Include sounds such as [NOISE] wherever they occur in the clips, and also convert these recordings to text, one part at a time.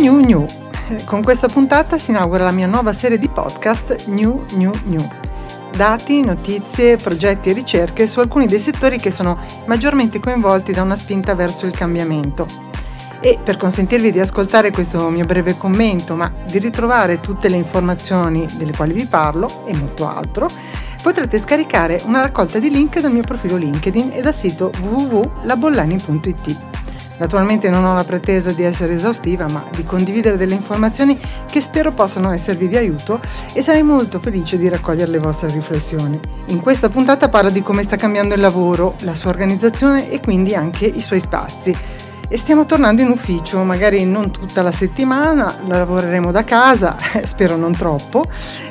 New New. Con questa puntata si inaugura la mia nuova serie di podcast New New New. Dati, notizie, progetti e ricerche su alcuni dei settori che sono maggiormente coinvolti da una spinta verso il cambiamento. E per consentirvi di ascoltare questo mio breve commento, ma di ritrovare tutte le informazioni delle quali vi parlo e molto altro, potrete scaricare una raccolta di link dal mio profilo LinkedIn e dal sito www.labollani.it. Naturalmente non ho la pretesa di essere esaustiva, ma di condividere delle informazioni che spero possano esservi di aiuto e sarei molto felice di raccogliere le vostre riflessioni. In questa puntata parlo di come sta cambiando il lavoro, la sua organizzazione e quindi anche i suoi spazi. E stiamo tornando in ufficio, magari non tutta la settimana, lavoreremo da casa, [LAUGHS] spero non troppo,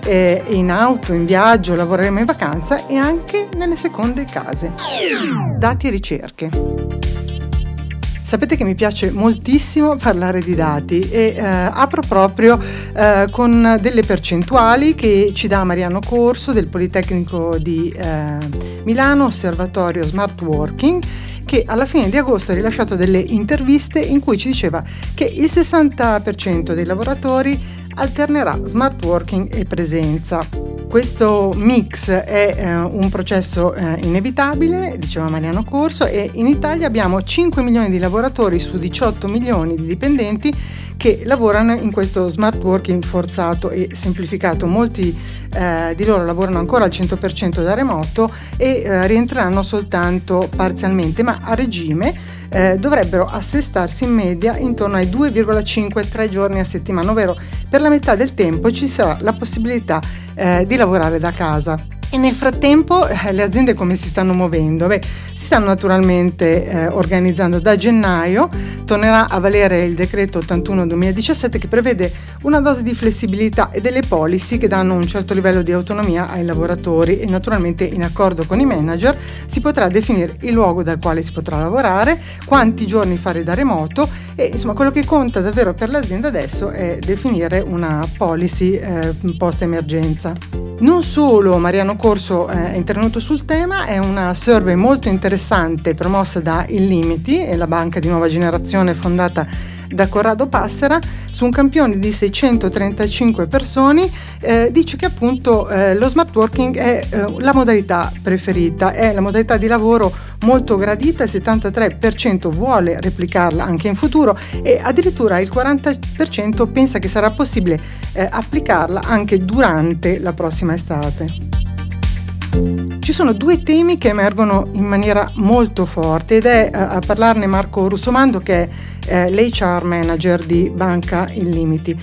eh, in auto, in viaggio, lavoreremo in vacanza e anche nelle seconde case. Dati e ricerche. Sapete che mi piace moltissimo parlare di dati e eh, apro proprio eh, con delle percentuali che ci dà Mariano Corso del Politecnico di eh, Milano, Osservatorio Smart Working che alla fine di agosto ha rilasciato delle interviste in cui ci diceva che il 60% dei lavoratori alternerà smart working e presenza. Questo mix è eh, un processo eh, inevitabile, diceva Mariano Corso, e in Italia abbiamo 5 milioni di lavoratori su 18 milioni di dipendenti che lavorano in questo smart working forzato e semplificato. Molti eh, di loro lavorano ancora al 100% da remoto e eh, rientreranno soltanto parzialmente, ma a regime eh, dovrebbero assestarsi in media intorno ai 2,5-3 giorni a settimana, ovvero per la metà del tempo ci sarà la possibilità eh, di lavorare da casa. E nel frattempo eh, le aziende come si stanno muovendo? Beh, si stanno naturalmente eh, organizzando da gennaio, tornerà a valere il decreto 81-2017 che prevede una dose di flessibilità e delle policy che danno un certo livello di autonomia ai lavoratori e naturalmente in accordo con i manager si potrà definire il luogo dal quale si potrà lavorare, quanti giorni fare da remoto e insomma quello che conta davvero per l'azienda adesso è definire una policy eh, post emergenza. Non solo Mariano Corso eh, è intervenuto sul tema, è una survey molto interessante promossa da Illimiti, la banca di nuova generazione fondata da Corrado Passera su un campione di 635 persone eh, dice che appunto eh, lo smart working è eh, la modalità preferita, è la modalità di lavoro molto gradita, il 73% vuole replicarla anche in futuro e addirittura il 40% pensa che sarà possibile eh, applicarla anche durante la prossima estate. Ci sono due temi che emergono in maniera molto forte ed è a, a parlarne Marco Russomando che è eh, l'HR manager di Banca Illimiti.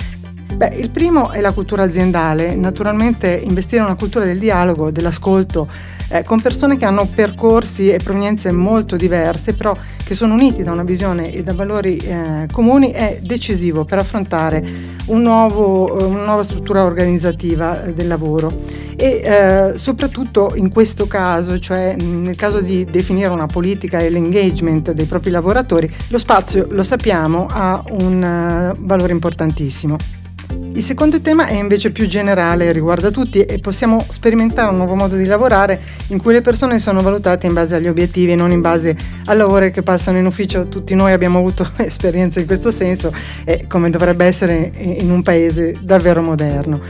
Beh, il primo è la cultura aziendale, naturalmente investire in una cultura del dialogo, dell'ascolto, eh, con persone che hanno percorsi e provenienze molto diverse, però che sono uniti da una visione e da valori eh, comuni, è decisivo per affrontare un nuovo, una nuova struttura organizzativa eh, del lavoro e eh, soprattutto in questo caso, cioè nel caso di definire una politica e l'engagement dei propri lavoratori, lo spazio, lo sappiamo, ha un uh, valore importantissimo. Il secondo tema è invece più generale, riguarda tutti e possiamo sperimentare un nuovo modo di lavorare in cui le persone sono valutate in base agli obiettivi e non in base alle ore che passano in ufficio. Tutti noi abbiamo avuto [LAUGHS] esperienze in questo senso e come dovrebbe essere in un paese davvero moderno.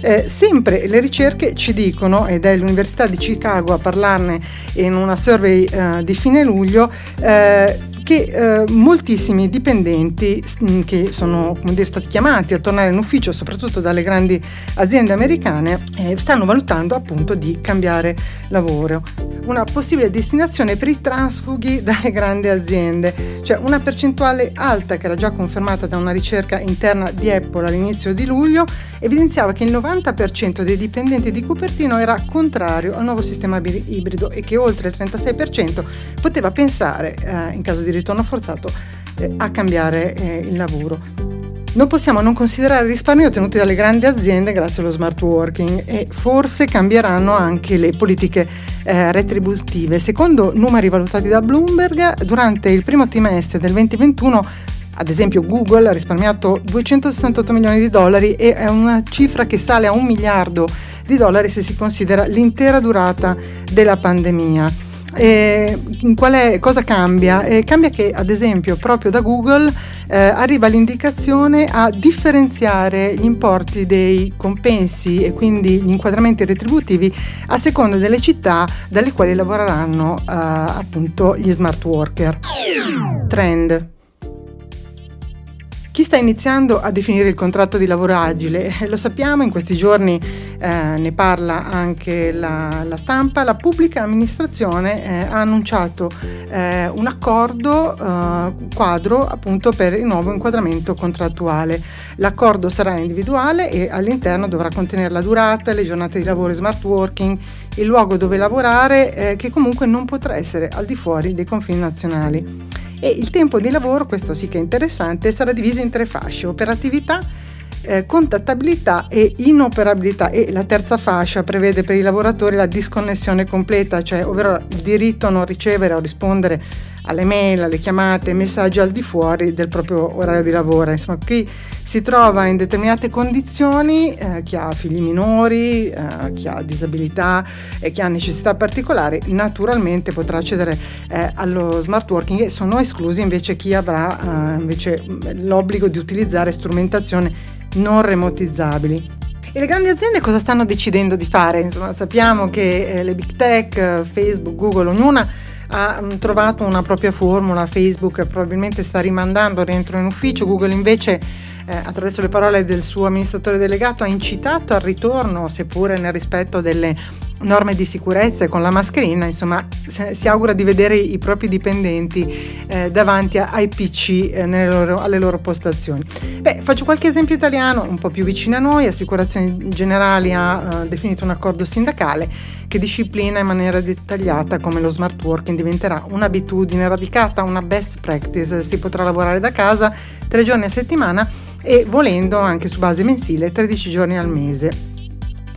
Eh, sempre le ricerche ci dicono, ed è l'Università di Chicago a parlarne in una survey eh, di fine luglio, eh, che eh, moltissimi dipendenti mm, che sono dire, stati chiamati a tornare in ufficio, soprattutto dalle grandi aziende americane, eh, stanno valutando appunto di cambiare lavoro. Una possibile destinazione per i transfughi [LAUGHS] dalle grandi aziende, cioè una percentuale alta che era già confermata da una ricerca interna di Apple all'inizio di luglio, evidenziava che il 90% dei dipendenti di Cupertino era contrario al nuovo sistema ibrido e che oltre il 36% poteva pensare, eh, in caso di ritorno forzato, eh, a cambiare eh, il lavoro. Non possiamo non considerare i risparmi ottenuti dalle grandi aziende grazie allo smart working e forse cambieranno anche le politiche eh, retributive. Secondo numeri valutati da Bloomberg, durante il primo trimestre del 2021 ad esempio Google ha risparmiato 268 milioni di dollari e è una cifra che sale a un miliardo di dollari se si considera l'intera durata della pandemia. E è, cosa cambia? Eh, cambia che ad esempio proprio da Google eh, arriva l'indicazione a differenziare gli importi dei compensi e quindi gli inquadramenti retributivi a seconda delle città dalle quali lavoreranno eh, appunto gli smart worker. Trend. Chi sta iniziando a definire il contratto di lavoro agile? Eh, lo sappiamo, in questi giorni eh, ne parla anche la, la, stampa, la pubblica amministrazione eh, ha annunciato eh, un accordo eh, quadro appunto per il nuovo inquadramento contrattuale. L'accordo sarà individuale e all'interno dovrà contenere la durata, le giornate di lavoro smart working, il luogo dove lavorare eh, che comunque non potrà essere al di fuori dei confini nazionali e il tempo di lavoro, questo sì che è interessante, sarà diviso in tre fasce, operatività, eh, contattabilità e inoperabilità. E la terza fascia prevede per i lavoratori la disconnessione completa, cioè ovvero il diritto a non ricevere o rispondere alle mail, alle chiamate, messaggi al di fuori del proprio orario di lavoro. Insomma, chi si trova in determinate condizioni, eh, chi ha figli minori, eh, chi ha disabilità e chi ha necessità particolari, naturalmente potrà accedere eh, allo smart working e sono esclusi invece chi avrà eh, invece l'obbligo di utilizzare strumentazione non remotizzabili. E le grandi aziende cosa stanno decidendo di fare? Insomma, sappiamo che eh, le big tech, Facebook, Google, ognuna ha mm, trovato una propria formula, Facebook probabilmente sta rimandando rientro in ufficio, Google invece eh, attraverso le parole del suo amministratore delegato ha incitato al ritorno, seppure nel rispetto delle norme di sicurezza e con la mascherina, insomma si augura di vedere i propri dipendenti eh, davanti ai PC eh, loro, alle loro postazioni. Beh, faccio qualche esempio italiano un po' più vicino a noi, Assicurazioni Generali ha eh, definito un accordo sindacale che disciplina in maniera dettagliata come lo smart working diventerà un'abitudine radicata, una best practice, si potrà lavorare da casa tre giorni a settimana e volendo anche su base mensile 13 giorni al mese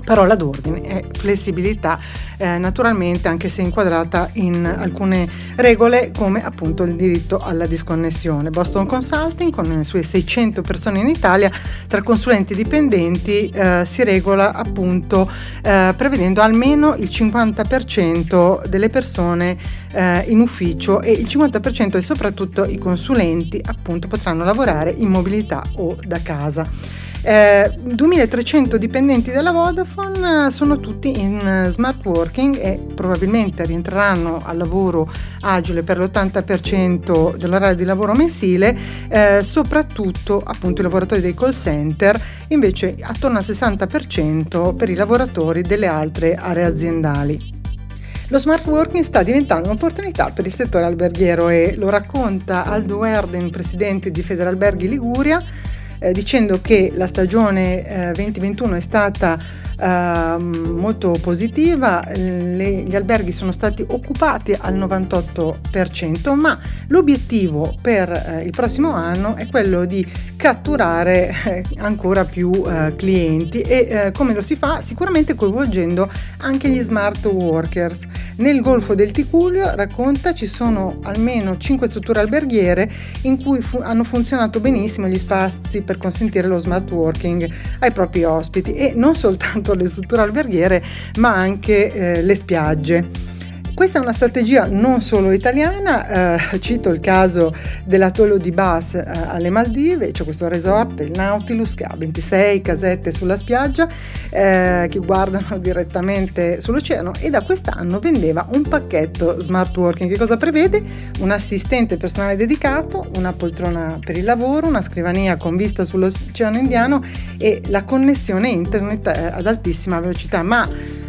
parola d'ordine è flessibilità, eh, naturalmente anche se inquadrata in alcune regole come appunto il diritto alla disconnessione. Boston Consulting con le sue 600 persone in Italia tra consulenti e dipendenti eh, si regola appunto eh, prevedendo almeno il 50% delle persone eh, in ufficio e il 50% e soprattutto i consulenti appunto potranno lavorare in mobilità o da casa. Eh, 2300 dipendenti della Vodafone eh, sono tutti in eh, smart working e probabilmente rientreranno al lavoro agile per l'80% dell'orario di lavoro mensile, eh, soprattutto appunto i lavoratori dei call center, invece attorno al 60% per i lavoratori delle altre aree aziendali. Lo smart working sta diventando un'opportunità per il settore alberghiero e lo racconta Aldo Erden, presidente di Federalberghi Liguria, eh, dicendo che la stagione eh, 2021 è stata eh, molto positiva, le, gli alberghi sono stati occupati al 98%, ma l'obiettivo per eh, il prossimo anno è quello di catturare eh, ancora più eh, clienti e eh, come lo si fa? Sicuramente coinvolgendo anche gli smart workers. Nel Golfo del Ticulio, racconta, ci sono almeno 5 strutture alberghiere in cui fu- hanno funzionato benissimo gli spazi per consentire lo smart working ai propri ospiti e non soltanto le strutture alberghiere ma anche eh, le spiagge. Questa è una strategia non solo italiana, eh, cito il caso dell'atollo di Bas eh, alle Maldive, c'è questo resort, il Nautilus, che ha 26 casette sulla spiaggia eh, che guardano [LAUGHS] direttamente sull'oceano e da quest'anno vendeva un pacchetto smart working. Che cosa prevede? Un assistente personale dedicato, una poltrona per il lavoro, una scrivania con vista sull'oceano indiano e la connessione internet eh, ad altissima velocità. Ma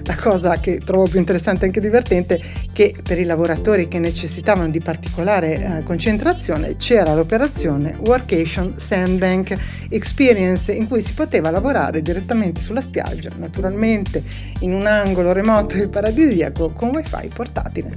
la cosa che trovo più interessante e anche divertente che per i lavoratori che necessitavano di particolare eh, concentrazione c'era l'operazione Workation Sandbank Experience in cui si poteva lavorare direttamente sulla spiaggia, naturalmente in un angolo remoto e paradisiaco con wifi portatile.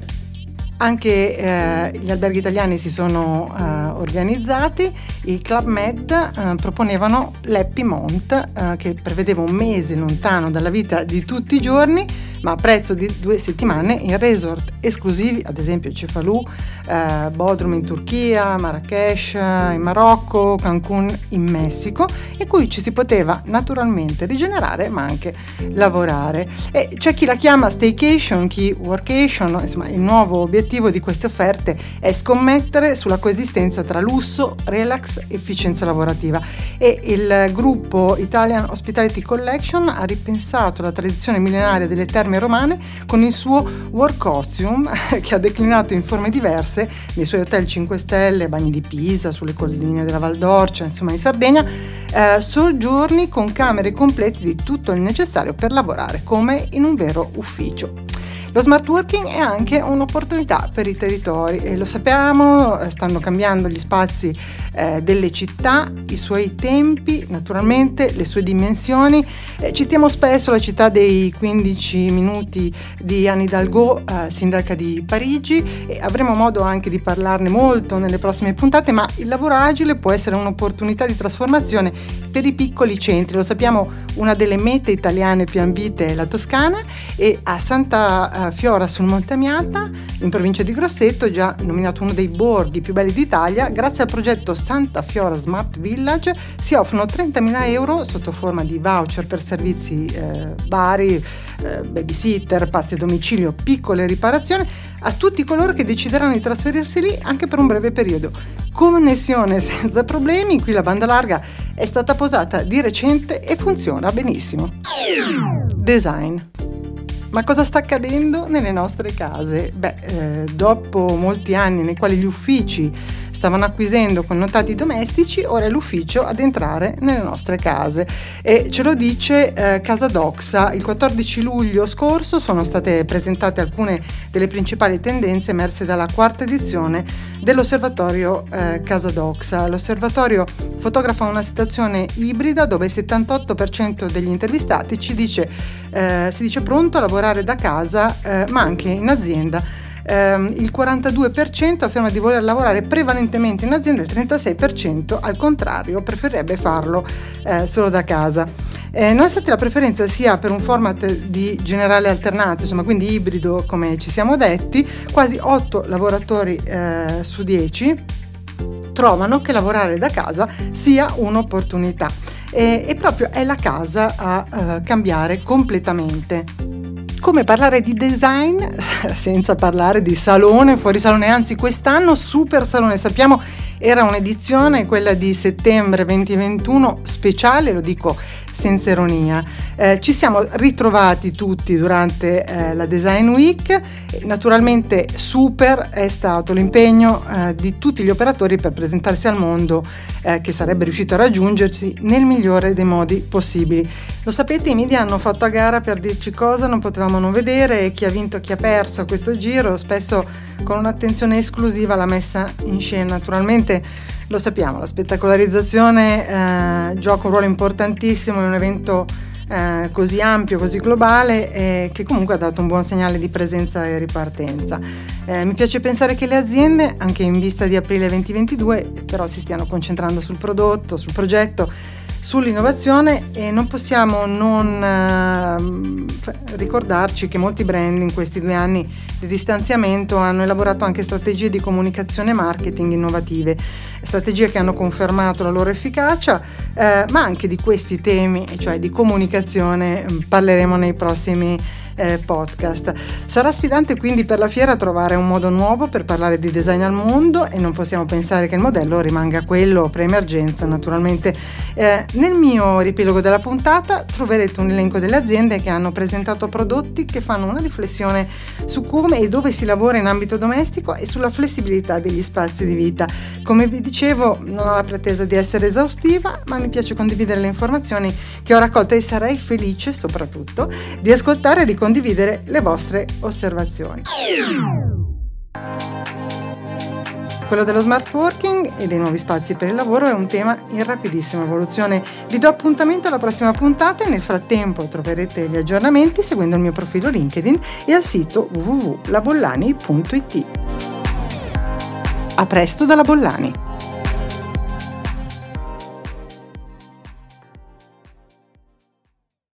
Anche eh, gli alberghi italiani si sono eh, organizzati. Il Club Med eh, proponevano l'Happy Month, eh, che prevedeva un mese lontano dalla vita di tutti i giorni, ma a prezzo di due settimane in resort esclusivi, ad esempio Cefalù, eh, Bodrum in Turchia, Marrakesh in Marocco, Cancun in Messico, in cui ci si poteva naturalmente rigenerare ma anche lavorare. E c'è chi la chiama staycation, chi workation, insomma il nuovo obiettivo di queste offerte è scommettere sulla coesistenza tra lusso, relax efficienza lavorativa e il gruppo Italian Hospitality Collection ha ripensato la tradizione millenaria delle terme romane con il suo Workotium [LAUGHS] che ha declinato in forme diverse nei suoi hotel 5 stelle, bagni di Pisa, sulle colline della Val d'Orcia, insomma in Sardegna, eh, soggiorni con camere complete di tutto il necessario per lavorare come in un vero ufficio. Lo smart working è anche un'opportunità per i territori e lo sappiamo, eh, stanno cambiando gli spazi eh, delle città, i suoi tempi, naturalmente le sue dimensioni. Eh, citiamo spesso la città dei 15 minuti di Anne Hidalgo, eh, sindaca di Parigi e avremo modo anche di parlarne molto nelle prossime puntate, ma il lavoro agile può essere un'opportunità di trasformazione per i piccoli centri. Lo sappiamo, una delle mete italiane più ambite è la Toscana e a Santa Fiora sul Monte Amiata, in provincia di Grosseto, già nominato uno dei borghi più belli d'Italia, grazie al progetto Santa Fiora Smart Village si offrono 30.000 euro sotto forma di voucher per servizi eh, vari, eh, babysitter, pasti a domicilio, piccole riparazioni a tutti coloro che decideranno di trasferirsi lì anche per un breve periodo. Connessione [LAUGHS] senza problemi, qui la banda larga è stata posata di recente e funziona benissimo. Design. Ma cosa sta accadendo nelle nostre case? Beh, eh, dopo molti anni nei quali gli uffici stavano acquisendo connotati domestici, ora è l'ufficio ad entrare nelle nostre case. E ce lo dice eh, Casa Doxa. Il 14 luglio scorso sono state presentate alcune delle principali tendenze emerse dalla quarta edizione dell'osservatorio eh, Casa Doxa. L'osservatorio fotografa una situazione ibrida dove il 78% degli intervistati ci dice, eh, si dice pronto a lavorare da casa eh, ma anche in azienda ehm, il 42% afferma di voler lavorare prevalentemente in azienda, il 36% al contrario preferirebbe farlo eh, solo da casa. Eh, nonostante la preferenza sia per un format di generale alternanza, insomma quindi ibrido come ci siamo detti, quasi 8 lavoratori eh, su 10 trovano che lavorare da casa sia un'opportunità e, e proprio è la casa a uh, cambiare completamente come parlare di design [LAUGHS] senza parlare di salone, fuori salone, anzi quest'anno super salone, sappiamo era un'edizione, quella di settembre 2021 speciale, lo dico senza ironia. Eh, ci siamo ritrovati tutti durante eh, la Design Week, naturalmente super è stato l'impegno eh, di tutti gli operatori per presentarsi al mondo eh, che sarebbe riuscito a raggiungerci nel migliore dei modi possibili. Lo sapete, i media hanno fatto a gara per dirci cosa non potevamo non vedere e chi ha vinto e chi ha perso a questo giro, spesso con un'attenzione esclusiva alla messa in scena. Naturalmente lo sappiamo, la spettacolarizzazione eh, gioca un ruolo importantissimo in un evento eh, così ampio, così globale, eh, che comunque ha dato un buon segnale di presenza e ripartenza. Eh, mi piace pensare che le aziende, anche in vista di aprile 2022, però si stiano concentrando sul prodotto, sul progetto sull'innovazione e non possiamo non eh, ricordarci che molti brand in questi due anni di distanziamento hanno elaborato anche strategie di comunicazione e marketing innovative, strategie che hanno confermato la loro efficacia, eh, ma anche di questi temi, cioè di comunicazione, parleremo nei prossimi eh, podcast. Sarà sfidante quindi per la fiera trovare un modo nuovo per parlare di design al mondo e non possiamo pensare che il modello rimanga quello pre-emergenza naturalmente. Eh, nel mio riepilogo della puntata troverete un elenco delle aziende che hanno presentato prodotti che fanno una riflessione su come e dove si lavora in ambito domestico e sulla flessibilità degli spazi di vita. Come vi dicevo, non ho la pretesa di essere esaustiva, ma mi piace condividere le informazioni che ho raccolto e sarei felice soprattutto di ascoltare e di condividere le vostre osservazioni. Quello dello smart working e dei nuovi spazi per il lavoro è un tema in rapidissima evoluzione. Vi do appuntamento alla prossima puntata e nel frattempo troverete gli aggiornamenti seguendo il mio profilo LinkedIn e al sito www.labollani.it. A presto dalla Bollani!